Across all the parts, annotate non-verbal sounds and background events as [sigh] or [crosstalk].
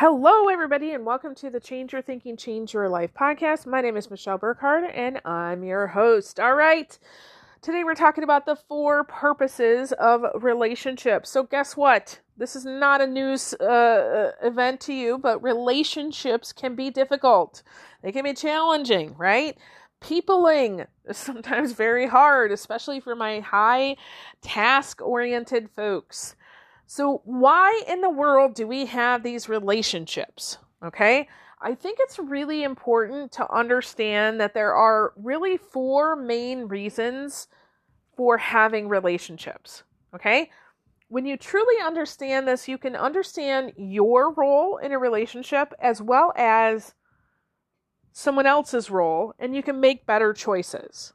Hello, everybody, and welcome to the Change Your Thinking, Change Your Life podcast. My name is Michelle Burkhardt, and I'm your host. All right, today we're talking about the four purposes of relationships. So, guess what? This is not a news uh, event to you, but relationships can be difficult, they can be challenging, right? Peopling is [laughs] sometimes very hard, especially for my high task oriented folks. So, why in the world do we have these relationships? Okay. I think it's really important to understand that there are really four main reasons for having relationships. Okay. When you truly understand this, you can understand your role in a relationship as well as someone else's role, and you can make better choices.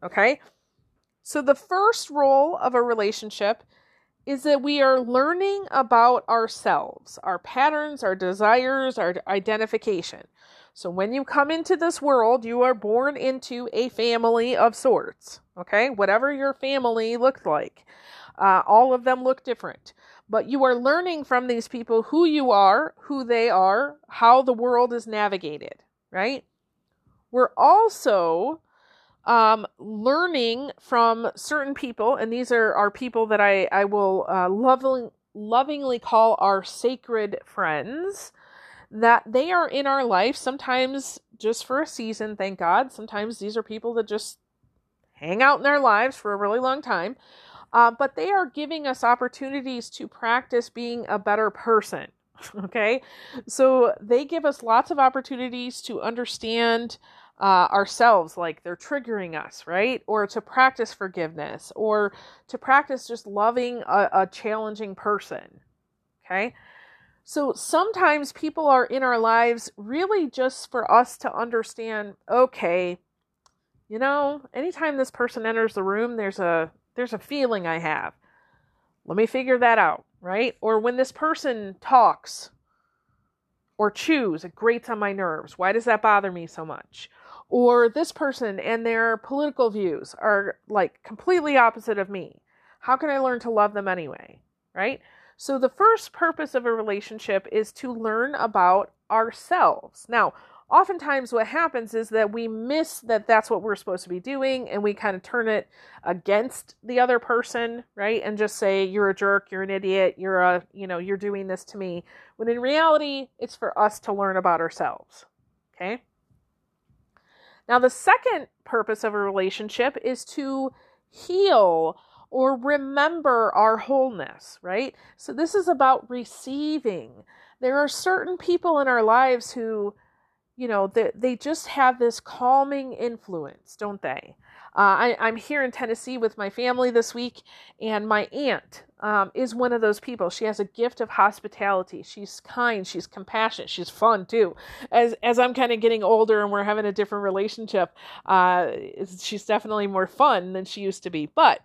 Okay. So, the first role of a relationship is that we are learning about ourselves, our patterns, our desires, our identification. So when you come into this world, you are born into a family of sorts, okay? Whatever your family looked like. Uh, all of them look different. But you are learning from these people who you are, who they are, how the world is navigated, right? We're also um, learning from certain people, and these are, are people that I, I will uh, loving, lovingly call our sacred friends, that they are in our life sometimes just for a season, thank God. Sometimes these are people that just hang out in their lives for a really long time. Uh, but they are giving us opportunities to practice being a better person. [laughs] okay. So they give us lots of opportunities to understand uh, ourselves, like they're triggering us, right? Or to practice forgiveness, or to practice just loving a, a challenging person. Okay. So sometimes people are in our lives really just for us to understand, okay, you know, anytime this person enters the room, there's a there's a feeling I have. Let me figure that out, right? Or when this person talks or chews, it grates on my nerves. Why does that bother me so much? Or this person and their political views are like completely opposite of me. How can I learn to love them anyway? Right? So, the first purpose of a relationship is to learn about ourselves. Now, oftentimes what happens is that we miss that that's what we're supposed to be doing and we kind of turn it against the other person right and just say you're a jerk you're an idiot you're a you know you're doing this to me when in reality it's for us to learn about ourselves okay now, the second purpose of a relationship is to heal or remember our wholeness, right? So, this is about receiving. There are certain people in our lives who, you know, they, they just have this calming influence, don't they? Uh, I, I'm here in Tennessee with my family this week, and my aunt um, is one of those people. She has a gift of hospitality. She's kind. She's compassionate. She's fun too. As as I'm kind of getting older and we're having a different relationship, uh, she's definitely more fun than she used to be. But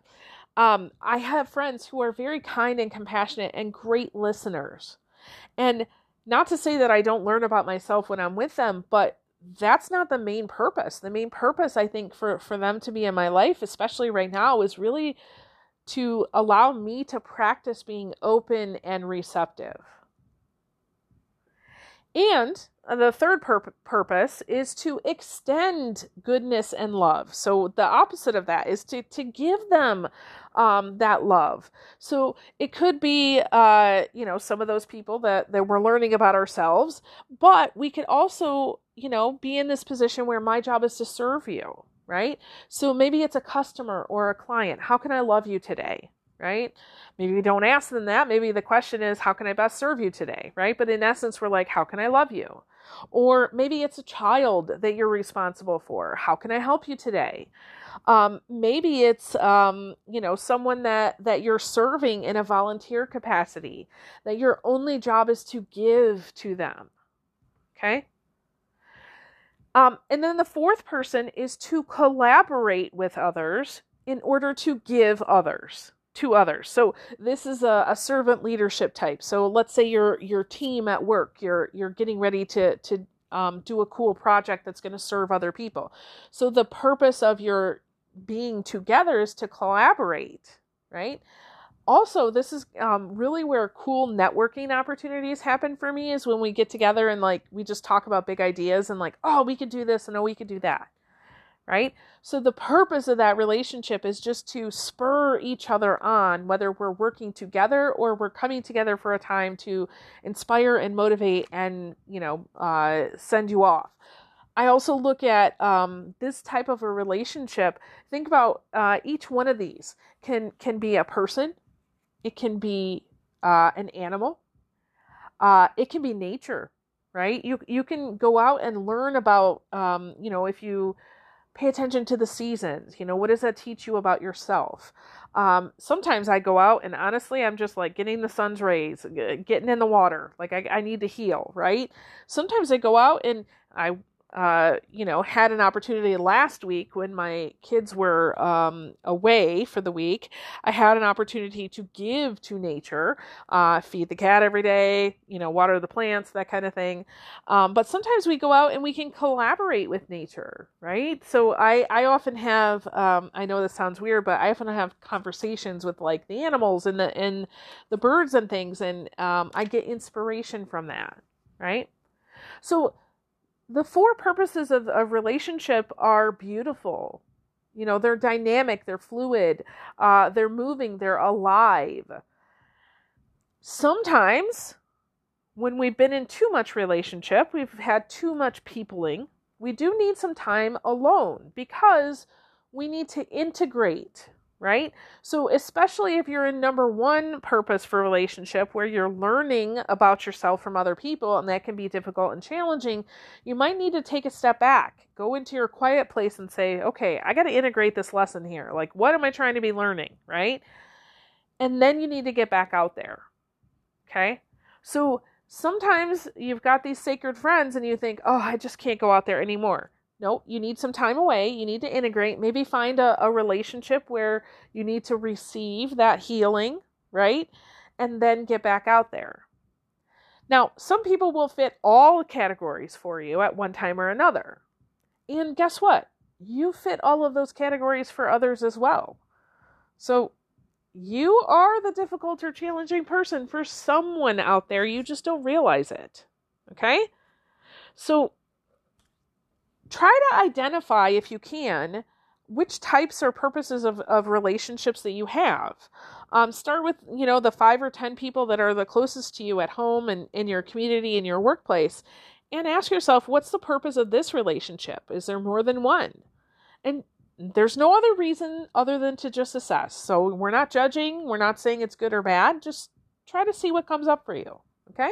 um, I have friends who are very kind and compassionate and great listeners. And not to say that I don't learn about myself when I'm with them, but that's not the main purpose. The main purpose, I think, for for them to be in my life, especially right now, is really to allow me to practice being open and receptive. And the third pur- purpose is to extend goodness and love. So the opposite of that is to to give them um, that love. So it could be, uh, you know, some of those people that that we're learning about ourselves, but we could also, you know, be in this position where my job is to serve you right? So maybe it's a customer or a client. How can I love you today? Right? Maybe don't ask them that. Maybe the question is, how can I best serve you today? Right? But in essence, we're like, how can I love you? Or maybe it's a child that you're responsible for. How can I help you today? Um, maybe it's um, you know someone that that you're serving in a volunteer capacity that your only job is to give to them. Okay. Um, and then the fourth person is to collaborate with others in order to give others to others. So this is a, a servant leadership type. So let's say your your team at work, you're you're getting ready to to um, do a cool project that's going to serve other people. So the purpose of your being together is to collaborate, right? Also, this is um, really where cool networking opportunities happen for me is when we get together and like we just talk about big ideas and like, oh, we could do this and oh, we could do that. Right? So, the purpose of that relationship is just to spur each other on, whether we're working together or we're coming together for a time to inspire and motivate and, you know, uh, send you off. I also look at um, this type of a relationship. Think about uh, each one of these can can be a person, it can be uh, an animal, uh, it can be nature, right? You you can go out and learn about, um, you know, if you pay attention to the seasons. You know, what does that teach you about yourself? Um, sometimes I go out and honestly, I'm just like getting the sun's rays, getting in the water. Like I, I need to heal, right? Sometimes I go out and I uh, you know, had an opportunity last week when my kids were um, away for the week. I had an opportunity to give to nature, uh, feed the cat every day, you know, water the plants, that kind of thing. Um, but sometimes we go out and we can collaborate with nature, right? So I, I often have, um, I know this sounds weird, but I often have conversations with like the animals and the and the birds and things, and um, I get inspiration from that, right? So the four purposes of a relationship are beautiful. You know, they're dynamic, they're fluid, uh, they're moving, they're alive. Sometimes, when we've been in too much relationship, we've had too much peopling, we do need some time alone because we need to integrate right? So, especially if you're in number one purpose for relationship where you're learning about yourself from other people and that can be difficult and challenging, you might need to take a step back, go into your quiet place and say, okay, I got to integrate this lesson here. Like, what am I trying to be learning, right? And then you need to get back out there, okay? So, sometimes you've got these sacred friends and you think, oh, I just can't go out there anymore. No, you need some time away. You need to integrate. Maybe find a, a relationship where you need to receive that healing, right? And then get back out there. Now, some people will fit all categories for you at one time or another. And guess what? You fit all of those categories for others as well. So, you are the difficult or challenging person for someone out there. You just don't realize it. Okay? So, try to identify, if you can, which types or purposes of, of relationships that you have. Um, start with, you know, the five or 10 people that are the closest to you at home and in your community, in your workplace, and ask yourself, what's the purpose of this relationship? Is there more than one? And there's no other reason other than to just assess. So we're not judging, we're not saying it's good or bad. Just try to see what comes up for you. Okay?